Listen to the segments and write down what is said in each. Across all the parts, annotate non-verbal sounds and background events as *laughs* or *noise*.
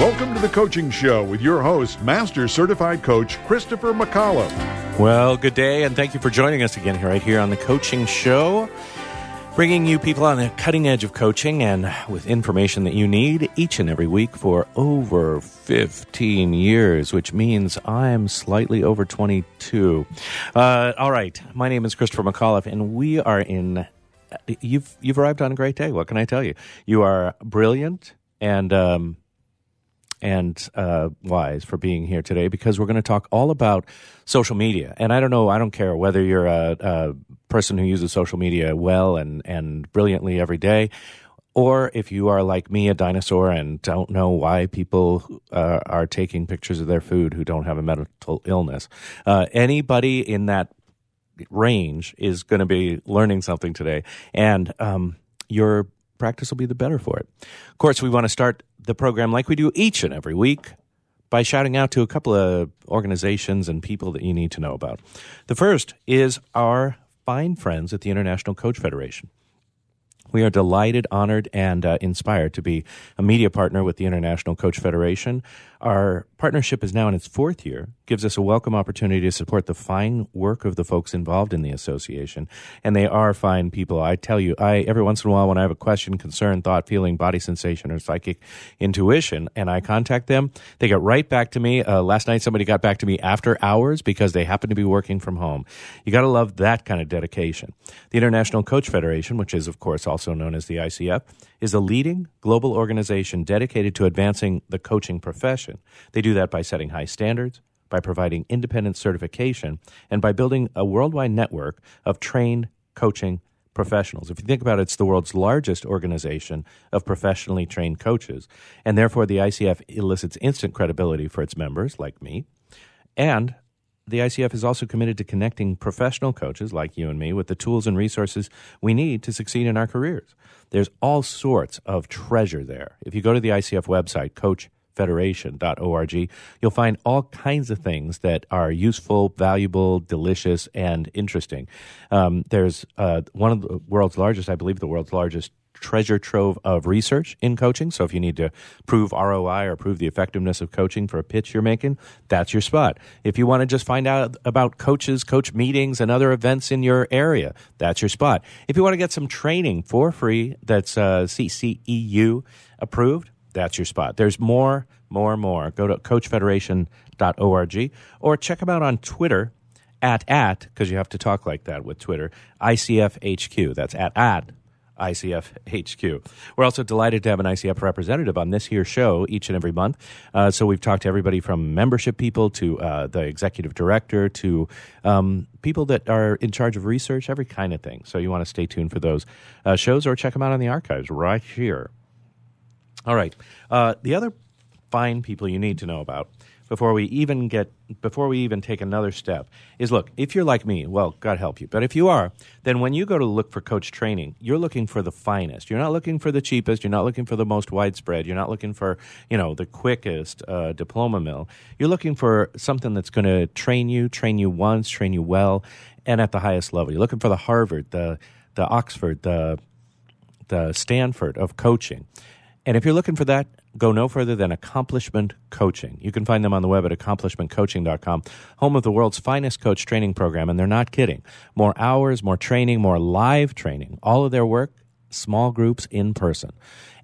Welcome to the Coaching Show with your host, Master Certified Coach Christopher McAuliffe. Well, good day, and thank you for joining us again right here on the Coaching Show. Bringing you people on the cutting edge of coaching and with information that you need each and every week for over 15 years, which means I'm slightly over 22. Uh, all right, my name is Christopher McAuliffe, and we are in. You've you've arrived on a great day. What can I tell you? You are brilliant and um, and uh, wise for being here today because we're going to talk all about social media. And I don't know, I don't care whether you're a, a person who uses social media well and, and brilliantly every day, or if you are like me, a dinosaur, and don't know why people uh, are taking pictures of their food who don't have a mental illness. Uh, anybody in that range is going to be learning something today. And um, your practice will be the better for it. Of course, we want to start the program like we do each and every week by shouting out to a couple of organizations and people that you need to know about. The first is our fine friends at the International Coach Federation. We are delighted, honored, and uh, inspired to be a media partner with the International Coach Federation. Our partnership is now in its fourth year, gives us a welcome opportunity to support the fine work of the folks involved in the association. And they are fine people. I tell you, I every once in a while when I have a question, concern, thought, feeling, body sensation, or psychic intuition, and I contact them, they get right back to me. Uh, last night somebody got back to me after hours because they happen to be working from home. You got to love that kind of dedication. The International Coach Federation, which is of course also known as the ICF, is a leading global organization dedicated to advancing the coaching profession. They do that by setting high standards, by providing independent certification, and by building a worldwide network of trained coaching professionals. If you think about it, it's the world's largest organization of professionally trained coaches, and therefore the ICF elicits instant credibility for its members, like me, and the ICF is also committed to connecting professional coaches like you and me with the tools and resources we need to succeed in our careers. There's all sorts of treasure there. If you go to the ICF website, coachfederation.org, you'll find all kinds of things that are useful, valuable, delicious, and interesting. Um, there's uh, one of the world's largest, I believe, the world's largest treasure trove of research in coaching. So if you need to prove ROI or prove the effectiveness of coaching for a pitch you're making, that's your spot. If you want to just find out about coaches, coach meetings, and other events in your area, that's your spot. If you want to get some training for free that's uh, CCEU approved, that's your spot. There's more, more, more. Go to coachfederation.org or check them out on Twitter at at because you have to talk like that with Twitter. ICFHQ. That's at at ICF HQ. We're also delighted to have an ICF representative on this here show each and every month. Uh, so we've talked to everybody from membership people to uh, the executive director to um, people that are in charge of research, every kind of thing. So you want to stay tuned for those uh, shows or check them out on the archives right here. All right. Uh, the other fine people you need to know about before we even get before we even take another step is look if you're like me well god help you. But if you are then when you go to look for coach training you're looking for the finest. You're not looking for the cheapest. You're not looking for the most widespread. You're not looking for you know the quickest uh, diploma mill. You're looking for something that's going to train you train you once train you well and at the highest level. You're looking for the harvard the the oxford the the stanford of coaching and if you're looking for that, go no further than Accomplishment Coaching. You can find them on the web at accomplishmentcoaching.com, home of the world's finest coach training program. And they're not kidding. More hours, more training, more live training. All of their work, small groups in person.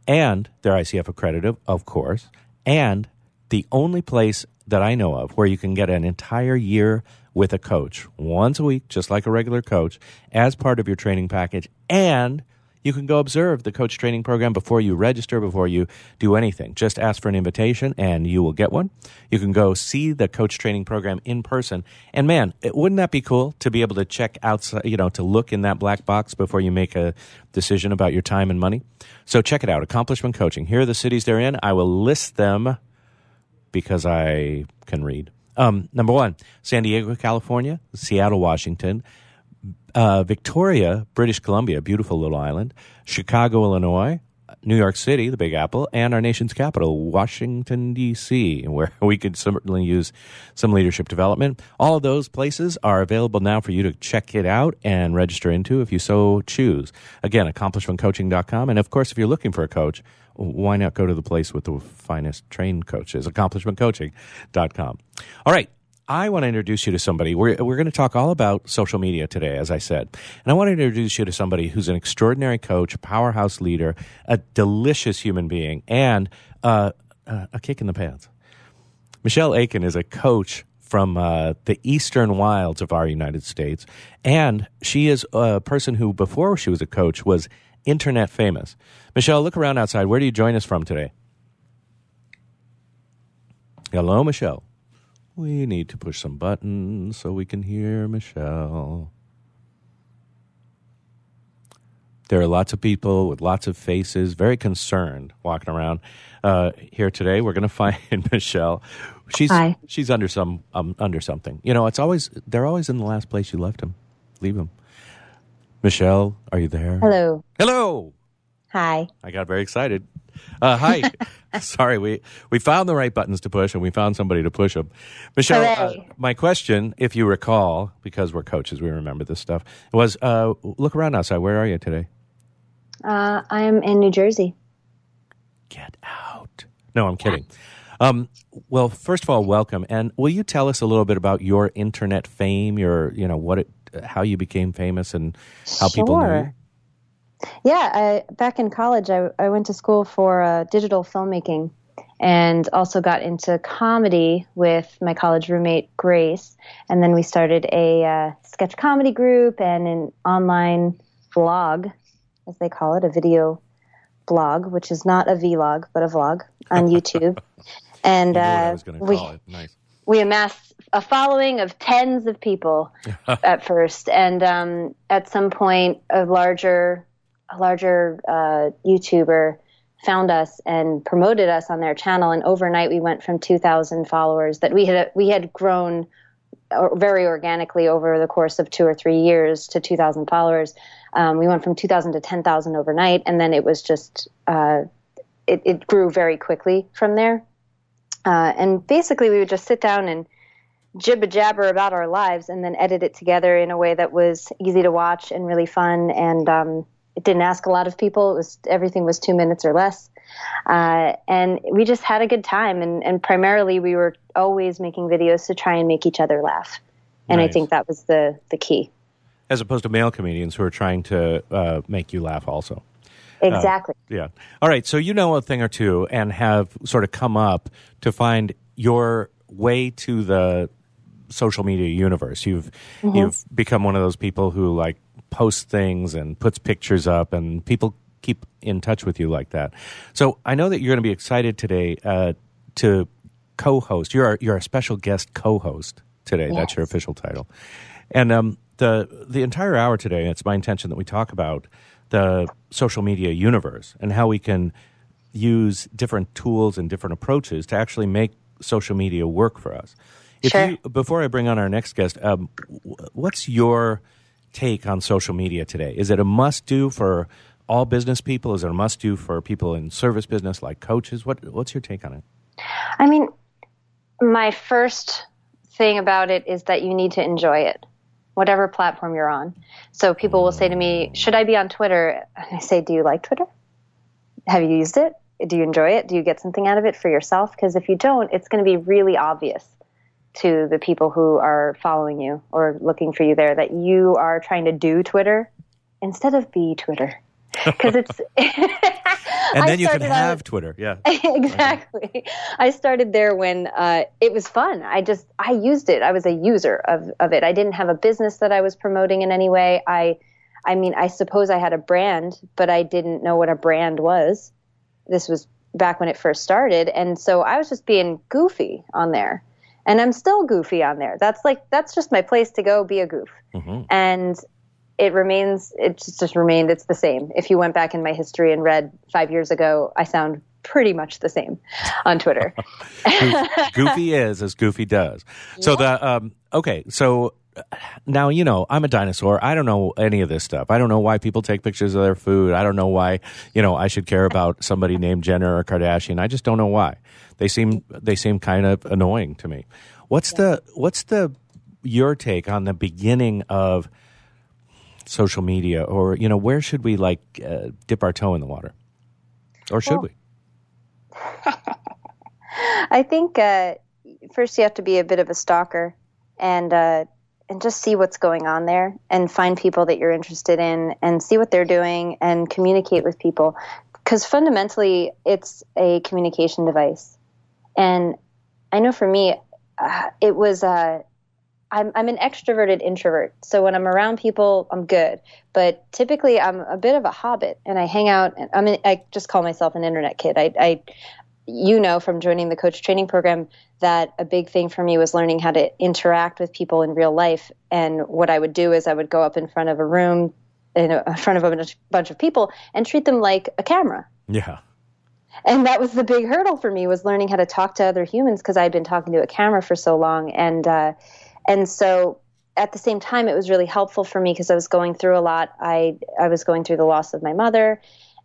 And they're ICF accredited, of course. And the only place that I know of where you can get an entire year with a coach once a week, just like a regular coach, as part of your training package. And you can go observe the coach training program before you register, before you do anything. Just ask for an invitation and you will get one. You can go see the coach training program in person. And man, wouldn't that be cool to be able to check outside, you know, to look in that black box before you make a decision about your time and money? So check it out. Accomplishment Coaching. Here are the cities they're in. I will list them because I can read. Um, number one, San Diego, California, Seattle, Washington, uh, Victoria, British Columbia, beautiful little island, Chicago, Illinois, New York City, the Big Apple, and our nation's capital, Washington, D.C., where *laughs* we could certainly use some leadership development. All of those places are available now for you to check it out and register into if you so choose. Again, accomplishmentcoaching.com. And of course, if you're looking for a coach, why not go to the place with the finest trained coaches, accomplishmentcoaching.com. All right. I want to introduce you to somebody. We're, we're going to talk all about social media today, as I said. And I want to introduce you to somebody who's an extraordinary coach, a powerhouse leader, a delicious human being, and uh, uh, a kick in the pants. Michelle Aiken is a coach from uh, the eastern wilds of our United States. And she is a person who, before she was a coach, was internet famous. Michelle, look around outside. Where do you join us from today? Hello, Michelle. We need to push some buttons so we can hear Michelle. There are lots of people with lots of faces, very concerned, walking around uh, here today. We're going *laughs* to find Michelle. She's Hi. she's under some um, under something. You know, it's always they're always in the last place you left them. Leave them. Michelle, are you there? Hello. Hello. Hi. I got very excited. Uh, hi. *laughs* Sorry, we, we found the right buttons to push and we found somebody to push them. Michelle, uh, my question, if you recall, because we're coaches, we remember this stuff, was uh, look around outside. Where are you today? Uh, I'm in New Jersey. Get out. No, I'm kidding. Um, well, first of all, welcome. And will you tell us a little bit about your internet fame, your, you know, what it, how you became famous and how people knew you? Yeah, I, back in college, I, I went to school for uh, digital filmmaking and also got into comedy with my college roommate, Grace. And then we started a uh, sketch comedy group and an online vlog, as they call it, a video blog, which is not a vlog, but a vlog on *laughs* YouTube. and You knew I uh, we, it. Nice. we amassed a following of tens of people *laughs* at first, and um, at some point, a larger, a larger uh, YouTuber found us and promoted us on their channel. And overnight, we went from 2,000 followers that we had we had grown very organically over the course of two or three years to 2,000 followers. Um, we went from 2,000 to 10,000 overnight, and then it was just uh, it, it grew very quickly from there. Uh, and basically, we would just sit down and jibber jabber about our lives and then edit it together in a way that was easy to watch and really fun. And um, it didn't ask a lot of people. It was everything was two minutes or less. Uh, and we just had a good time. And, and primarily, we were always making videos to try and make each other laugh. And I think that was the, the key. As opposed to male comedians who are trying to uh, make you laugh also. Exactly. Yeah. All right. So you know a thing or two and have sort of come up to find your way to the social media universe. You've you've become one of those people who like posts things and puts pictures up, and people keep in touch with you like that. So I know that you're going to be excited today uh, to co-host. You're a, you're a special guest co-host today. That's your official title. And um, the the entire hour today, it's my intention that we talk about the social media universe and how we can use different tools and different approaches to actually make social media work for us. If Sure. you, before I bring on our next guest, um, what's your take on social media today? Is it a must do for all business people? Is it a must do for people in service business like coaches? What What's your take on it? I mean, my first thing about it is that you need to enjoy it, whatever platform you're on. So people will say to me, Should I be on Twitter? And I say, Do you like Twitter? Have you used it? Do you enjoy it? Do you get something out of it for yourself? Because if you don't, it's going to be really obvious to the people who are following you or looking for you there that you are trying to do Twitter instead of be Twitter. *laughs* Because it's. *laughs* And then you can started on- have Twitter. Yeah. *laughs* exactly. I started there when uh, it was fun. I just I used it. I was a user of of it. I didn't have a business that I was promoting in any way. I I mean, I suppose I had a brand, but I didn't know what a brand was. This was back when it first started, and so I was just being goofy on there. And I'm still goofy on there. That's like that's just my place to go be a goof. And it remains it just, just remained it's the same if you went back in my history and read five years ago i sound pretty much the same *laughs* on Twitter. goofy is as Goofy does. So yeah. the um, okay, so now you know i'm a dinosaur. I don't know any of this stuff. I don't know why people take pictures of their food. I don't know why you know i should care about somebody named jenner or kardashian. I just don't know why. They seem they seem kind of annoying to me. What's the what's the your take on the beginning of social media or you know where should we like uh, dip our toe in the water? Or should well, we? *laughs* I think uh, first you have to be a bit of a stalker and uh, and just see what's going on there and find people that you're interested in and see what they're doing and communicate with people. Because fundamentally it's a communication device. And i know for me uh, it was uh, I'm, I'm an extroverted introvert. So when i'm around people i'm good. But typically i'm a bit of a hobbit and i hang out and i mean i just call myself an internet kid. I, I you know from joining the coach training program that a big thing for me was learning how to interact with people in real life. And what I would do is I would go up in front of a room, in, a, in front of a bunch of people, and treat them like a camera. Yeah. And that was the big hurdle for me was learning how to talk to other humans because I'd been talking to a camera for so long. And uh, and so at the same time, it was really helpful for me because I was going through a lot. I I was going through the loss of my mother,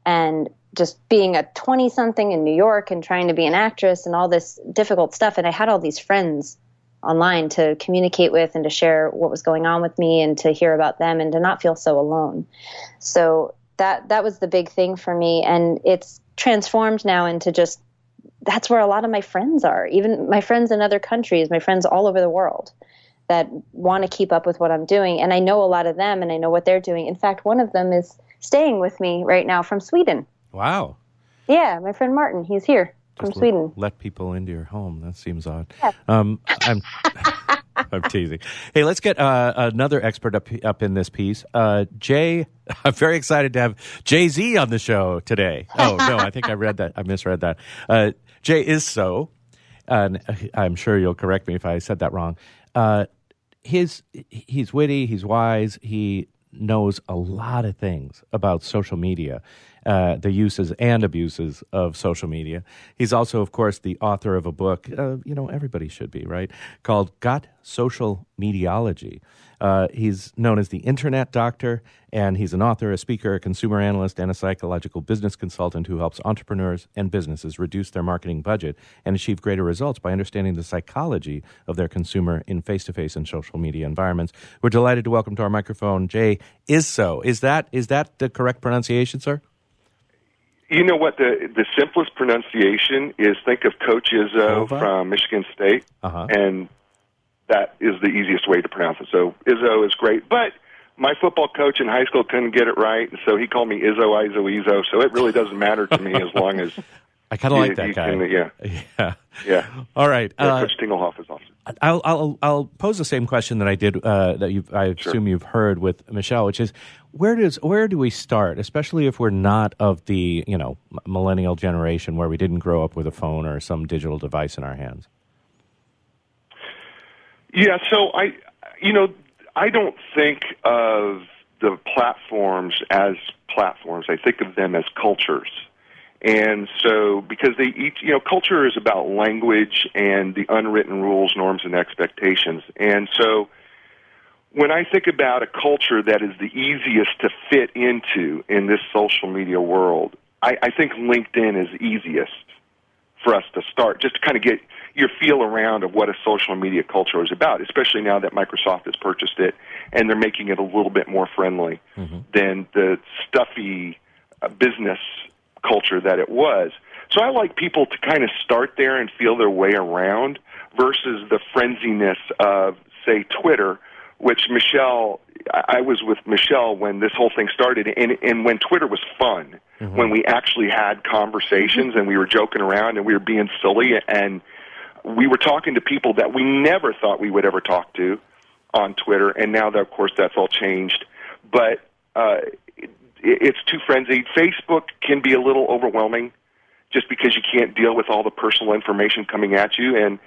and just being a 20 something in New York and trying to be an actress and all this difficult stuff. And I had all these friends online to communicate with and to share what was going on with me and to hear about them and to not feel so alone. So that, that was the big thing for me. And it's transformed now into just, that's where a lot of my friends are, even my friends in other countries, my friends all over the world that want to keep up with what I'm doing. And I know a lot of them and I know what they're doing. In fact, one of them is staying with me right now from Sweden. Wow. Yeah, my friend Martin. He's here Just from Sweden. Let people into your home. That seems odd. Yeah. Um, I'm. *laughs* I'm teasing. Hey, let's get uh, another expert up up in this piece. Uh, Jay, *laughs* I'm very excited to have Jay Z on the show today. Oh no, I think I read that. I misread that. Uh, Jay is so, and I'm sure you'll correct me if I said that wrong. Uh, his he's witty, he's wise, he knows a lot of things about social media, uh, the uses and abuses of social media. He's also, of course, the author of a book, uh, you know, everybody should be, right? Called Got Social Mediology. Uh, he's known as the Internet Doctor, and he's an author, a speaker, a consumer analyst, and a psychological business consultant who helps entrepreneurs and businesses reduce their marketing budget and achieve greater results by understanding the psychology of their consumer in face to face and social media environments. We're delighted to welcome to our microphone Jay Isso. Is that is that the correct pronunciation, sir? You know what the the simplest pronunciation is? Think of Coach Izzo Ova? from Michigan State, uh-huh. and that is the easiest way to pronounce it. So Izzo is great, but my football coach in high school couldn't get it right, so he called me Izzo, Izzo, Izzo. So it really doesn't matter to me as long as *laughs* I kind of like that guy. Can, yeah, *laughs* yeah, yeah. All right, yeah, uh, Coach Tingelhoff is awesome. I'll, I'll I'll pose the same question that I did uh, that you I sure. assume you've heard with Michelle, which is where does where do we start, especially if we're not of the you know millennial generation where we didn't grow up with a phone or some digital device in our hands. Yeah, so I, you know, I don't think of the platforms as platforms. I think of them as cultures. And so, because they each, you know, culture is about language and the unwritten rules, norms, and expectations. And so, when I think about a culture that is the easiest to fit into in this social media world, I, I think LinkedIn is easiest for us to start, just to kind of get your feel around of what a social media culture is about, especially now that Microsoft has purchased it and they're making it a little bit more friendly mm-hmm. than the stuffy uh, business culture that it was. So I like people to kind of start there and feel their way around versus the frenziness of, say, Twitter, which Michelle, I was with Michelle when this whole thing started, and, and when Twitter was fun, mm-hmm. when we actually had conversations and we were joking around and we were being silly and we were talking to people that we never thought we would ever talk to on Twitter, and now, that, of course, that's all changed. But uh, it, it's too frenzied. Facebook can be a little overwhelming just because you can't deal with all the personal information coming at you. And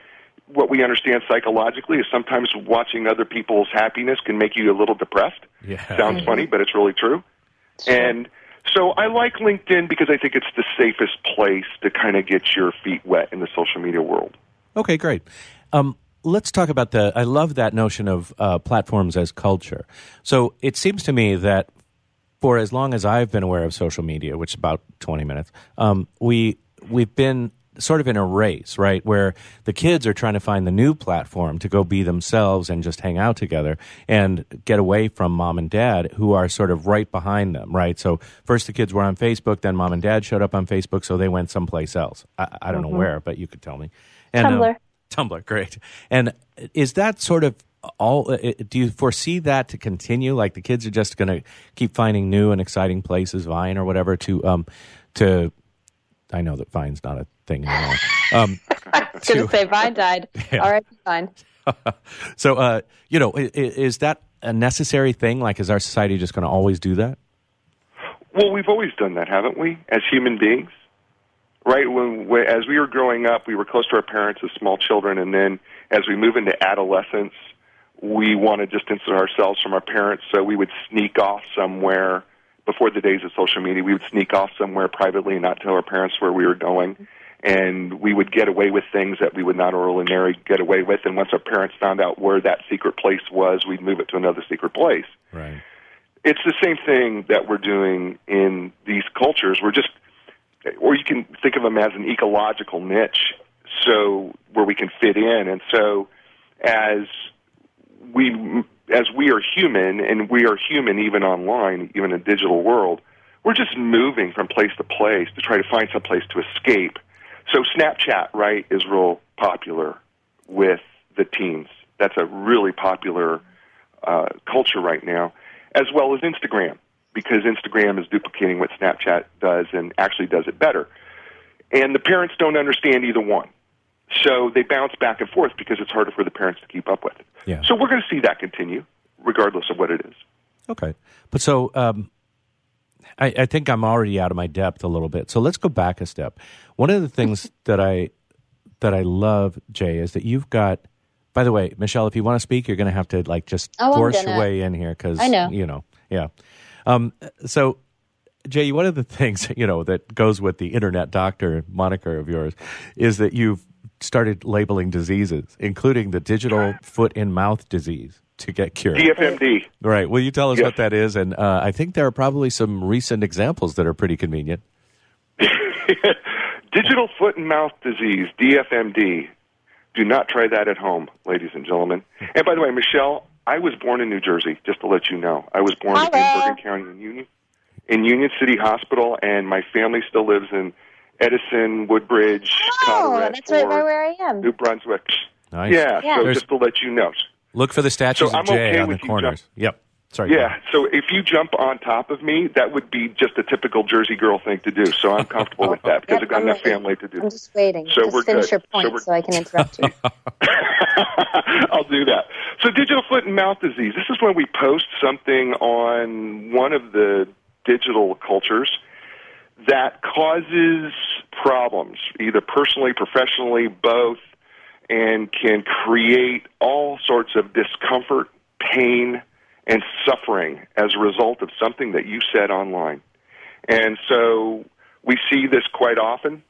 what we understand psychologically is sometimes watching other people's happiness can make you a little depressed. Yeah. Sounds mm-hmm. funny, but it's really true. Sure. And So I like LinkedIn because I think it's the safest place to kind of get your feet wet in the social media world. Okay, great. Um, let's talk about the. I love that notion of uh, platforms as culture. So it seems to me that for as long as I've been aware of social media, which is about twenty minutes, um, we we've been sort of in a race, right? Where the kids are trying to find the new platform to go be themselves and just hang out together and get away from mom and dad who are sort of right behind them, right? So first the kids were on Facebook, then mom and dad showed up on Facebook, so they went someplace else. I, I don't mm-hmm. know where, but you could tell me. And, Tumblr. Um, Tumblr, great. And is that sort of all uh, do you foresee that to continue like the kids are just going to keep finding new and exciting places vine or whatever to um to I know that Vine's not a thing anymore. Um, *laughs* I was going to say Vine died. *laughs* Yeah. All right, Vine. *laughs* so, uh, you know, is, is, that a necessary thing? Like, is our society just going to always do that? Well, we've always done that, haven't we, as human beings? Right? When, when as we were growing up, we were close to our parents as small children, and then as we move into adolescence, we want to distance ourselves from our parents, so we would sneak off somewhere before the days of social media, we would sneak off somewhere privately and not tell our parents where we were going. And we would get away with things that we would not ordinarily get away with. And once our parents found out where that secret place was, we'd move it to another secret place. Right. It's the same thing that we're doing in these cultures. We're just, or you can think of them as an ecological niche, so where we can fit in. And so, as we as we are human, and we are human even online, even in a digital world, we're just moving from place to place to try to find some place to escape. So Snapchat, right, is real popular with the teens. That's a really popular uh, culture right now, as well as Instagram, because Instagram is duplicating what Snapchat does and actually does it better. And the parents don't understand either one. So they bounce back and forth because it's harder for the parents to keep up with. Yeah. So we're going to see that continue, regardless of what it is. Okay, but so um, I, I, think I'm already out of my depth a little bit. So let's go back a step. One of the things *laughs* that I that I love, Jay, is that you've got. By the way, Michelle, if you want to speak, you're going to have to like just oh, force your way in here because I know you know, yeah. Um, so Jay, one of the *laughs* things you know that goes with the internet doctor moniker of yours is that you've started labeling diseases, including the digital foot and mouth disease, to get cured. DFMD. Right. Will you tell us yes. what that is? And uh, I think there are probably some recent examples that are pretty convenient. *laughs* digital foot and mouth disease, DFMD. Do not try that at home, ladies and gentlemen. And by the way, Michelle, I was born in New Jersey, just to let you know. I was born Hello. in Bergen County in Union, in Union City Hospital, and my family still lives in Edison, Woodbridge, oh, that's right by where I am. New Brunswick. Nice. Yeah, yeah. so just to let you know. Look for the statues so of Jay okay on the corners. Jump. Yep. Sorry. Yeah. So if you jump on top of me, that would be just a typical Jersey girl thing to do. So I'm comfortable with that because I've got enough family to do. I'm just waiting. So just we're finish good. your point so, so I can interrupt you. *laughs* I'll do that. So digital foot and mouth disease. This is when we post something on one of the digital cultures that causes problems, either personally, professionally, both, and can create all sorts of discomfort, pain, and suffering as a result of something that you said online. And so we see this quite often,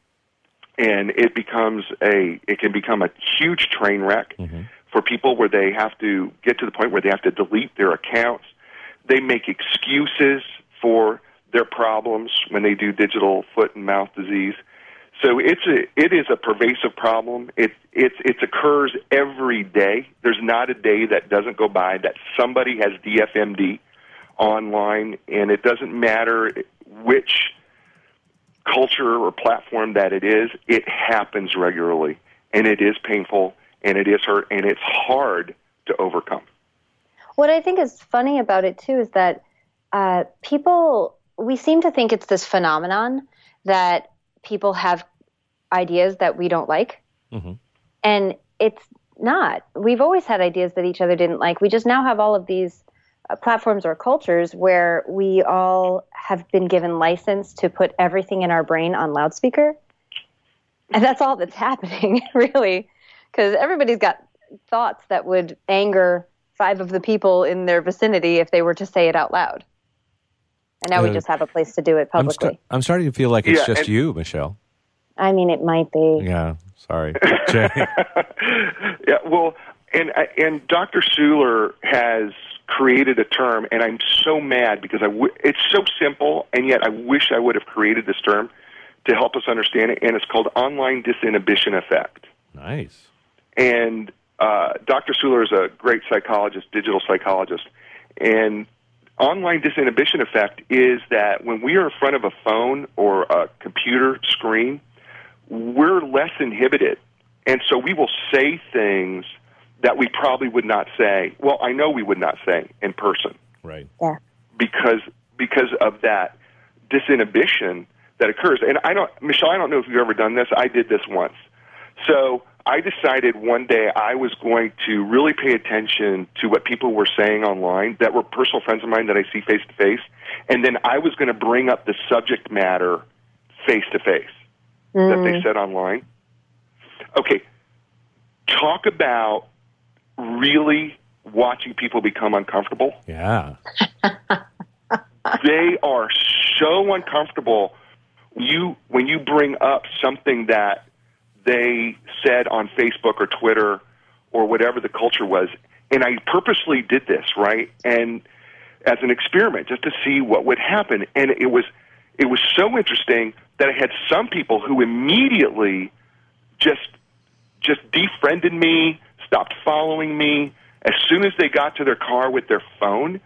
and it becomes a it can become a huge train wreck mm-hmm. for people where they have to get to the point where they have to delete their accounts. They make excuses for their problems when they do digital foot and mouth disease. So it's a it is a pervasive problem. It it it occurs every day. There's not a day that doesn't go by that somebody has DFMD online, and it doesn't matter which culture or platform that it is. It happens regularly, and it is painful, and it is hurt, and it's hard to overcome. What I think is funny about it too is that uh, people we seem to think it's this phenomenon that people have ideas that we don't like. Mm-hmm. And it's not. We've always had ideas that each other didn't like. We just now have all of these uh, platforms or cultures where we all have been given license to put everything in our brain on loudspeaker. And that's all that's *laughs* happening, *laughs* really, because everybody's got thoughts that would anger five of the people in their vicinity if they were to say it out loud. And now we Uh, just have a place to do it I'm, publicly. sta- I'm starting to feel like it's Yeah, just and- you, Michelle. I mean, it might be. Yeah, sorry. *laughs* Jay. *laughs* yeah, well, and and Dr. Suler has created a term, and I'm so mad because I w- it's so simple, and yet I wish I would have created this term to help us understand it, and it's called online disinhibition effect. nice. And uh, Dr. Suler is a great psychologist, digital psychologist, and online disinhibition effect is that when we are in front of a phone or a computer screen, we're less inhibited, and so we will say things that we probably would not say. Well, I know we would not say in person Right. Yeah. because because of that disinhibition that occurs. And I don't, Michelle, I don't know if you've ever done this. I did this once. So I decided one day I was going to really pay attention to what people were saying online that were personal friends of mine that I see face to face, and then I was going to bring up the subject matter face to face that they mm. said online. Okay, talk about really watching people become uncomfortable Yeah. *laughs* they are so uncomfortable you when you bring up something that they said on Facebook or Twitter or whatever the culture was. And I purposely did this right? And as an experiment just to see what would happen. And it was it was so interesting that I had some people who immediately just just defriended me, stopped following me. As soon as they got to their car with their phone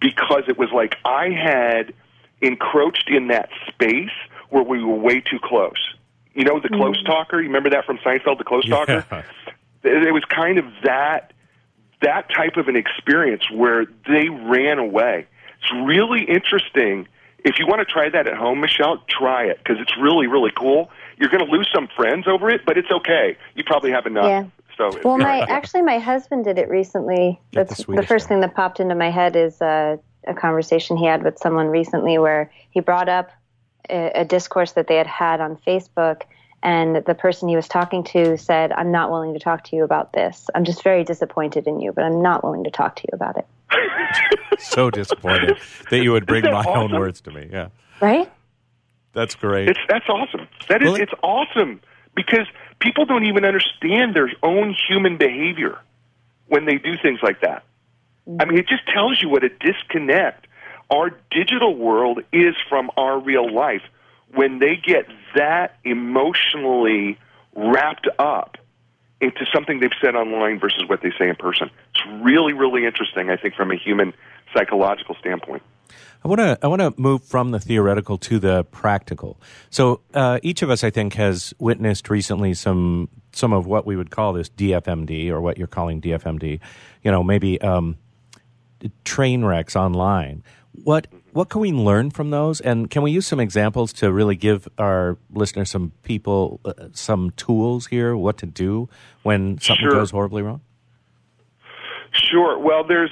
because it was like I had encroached in that space where we were way too close. You know, the close talker, you remember that from Seinfeld, the close talker? Yeah. *laughs* It it was kind of that that type of an experience where they ran away. It's really interesting. If you want to try that at home, Michelle, try it because it's really, really cool. You're going to lose some friends over it, but it's okay. You probably have enough. Yeah. So Well, my *laughs* actually, my husband did it recently. Get the That's the, first one. thing that popped into my head is uh, a conversation he had with someone recently where he brought up a, a discourse that they had had on Facebook, and the person he was talking to said, "I'm not willing to talk to you about this. I'm just very disappointed in you, but I'm not willing to talk to you about it." *laughs* So disappointed that you would bring my that own words to me. Yeah. Right? That's great. It's that's awesome. That is Well, it- it's awesome because people don't even understand their own human behavior when they do things like that. I mean, it just tells you what a disconnect our digital world is from our real life when they get that emotionally wrapped up into something they've said online versus what they say in person. It's really, really interesting, I think, from a human psychological standpoint. I want to I want to move from the theoretical to the practical. So uh, each of us, I think, has witnessed recently some some of what we would call this DFMD or what you're calling DFMD. You know, maybe um, train wrecks online. What what can we learn from those, and can we use some examples to really give our listeners some people uh, some tools here, what to do when something Sure. goes horribly wrong? Sure. Well, there's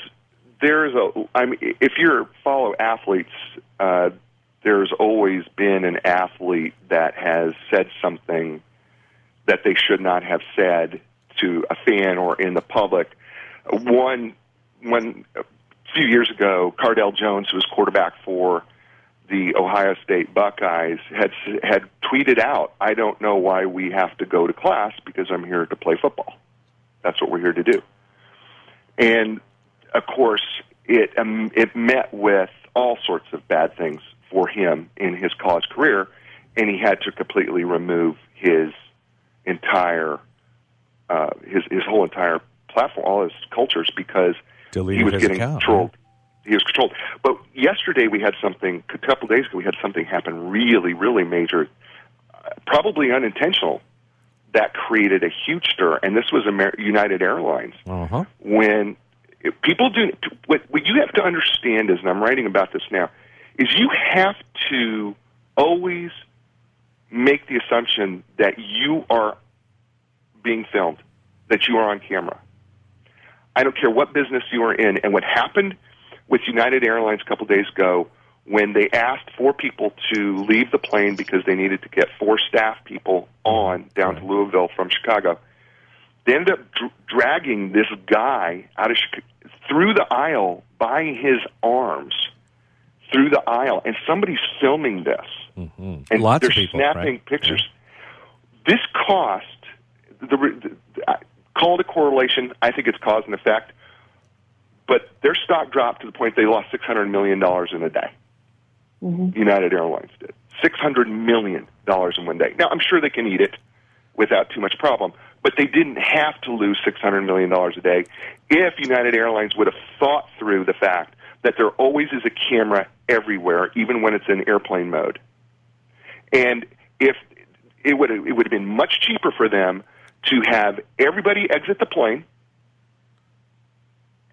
there's a. I mean, if you follow athletes, uh, there's always been an athlete that has said something that they should not have said to a fan or in the public. One one a few years ago, Cardale Jones, who was quarterback for the Ohio State Buckeyes, had had tweeted out, "I don't know why we have to go to class because I'm here to play football. That's what we're here to do." and of course it um, it met with all sorts of bad things for him in his college career, and he had to completely remove his entire uh, his his whole entire platform, all his cultures, because Deleted he was his getting account, controlled. He was controlled. But yesterday we had something. A couple days ago we had something happen really, really major, probably unintentional, that created a huge stir. And this was Amer- United Airlines Uh huh. when people do what, what you have to understand is, and I'm writing about this now, is you have to always make the assumption that you are being filmed, that you are on camera. I don't care what business you are in. And what happened with United Airlines a couple days ago when they asked four people to leave the plane because they needed to get four staff people on down to Louisville from Chicago. They ended up dr- dragging this guy out of Chicago, through the aisle by his arms. through the aisle, and somebody's filming this, mm-hmm. and Lots they're of people, snapping right? pictures. This cost the, the, the call it a correlation. I think it's cause and effect, but their stock dropped to the point they lost six hundred million dollars in a day. Mm-hmm. United Airlines did six hundred million dollars in one day. Now I'm sure they can eat it without too much problem, but they didn't have to lose six hundred million dollars a day if United Airlines would have thought through the fact that there always is a camera everywhere, even when it's in airplane mode. And if it would it would have been much cheaper for them to have everybody exit the plane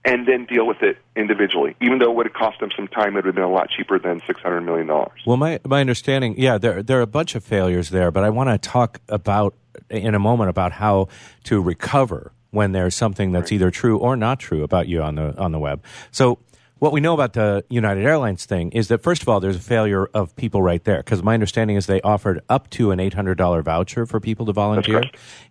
and then deal with it individually. Even though it would have cost them some time, it would have been a lot cheaper than six hundred million dollars. Well, my my understanding, yeah, there there are a bunch of failures there, but I want to talk about in a moment about how to recover when there's something that's either true or not true about you on the on the web. So what we know about the United Airlines thing is that first of all, there's a failure of people right there because my understanding is they offered up to an eight hundred dollar voucher for people to volunteer,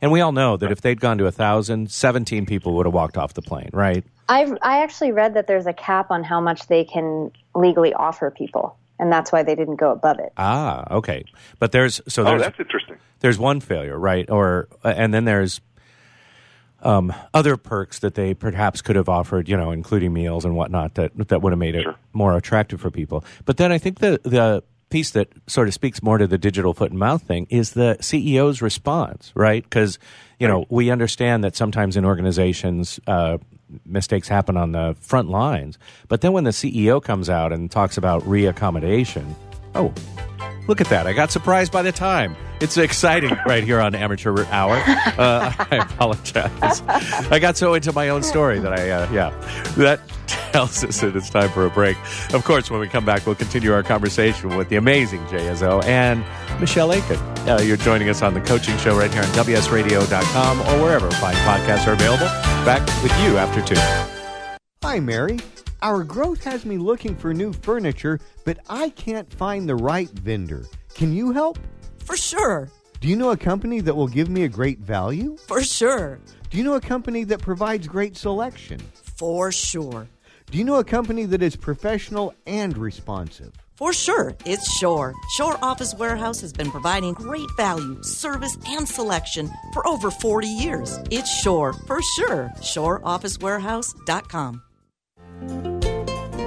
and we all know that if they'd gone to a thousand, 17 people would have walked off the plane, right? I I actually read that there's a cap on how much they can legally offer people, and that's why they didn't go above it. Ah, okay, but there's so Oh, that's interesting. there's one failure, right? Or uh, and then there's um, other perks that they perhaps could have offered, you know, including meals and whatnot that that would have made it Sure. more attractive for people. But then I think the the piece that sort of speaks more to the digital foot and mouth thing is the CEO's response, right? Because you know we understand that sometimes in organizations. Uh, mistakes happen on the front lines but then when the ceo comes out and talks about reaccommodation oh Look at that. I got surprised by the time. It's exciting *laughs* right here on Amateur Hour. Uh, *laughs* I apologize. I got so into my own story that I, uh, yeah, that tells us that it's time for a break. Of course, when we come back, we'll continue our conversation with the amazing Jay Izzo and Michelle Aiken. Uh, you're joining us on the coaching show right here on WSRadio.com or wherever fine podcasts are available. Back with you after two. Hi, Mary. Our growth has me looking for new furniture, but I can't find the right vendor. Can you help? For sure. Do you know a company that will give me a great value? For sure. Do you know a company that provides great selection? For sure. Do you know a company that is professional and responsive? For sure. It's Shore. Shore Office Warehouse has been providing great value, service, and selection for over 40 years. It's Shore. For sure. ShoreOfficeWarehouse.com.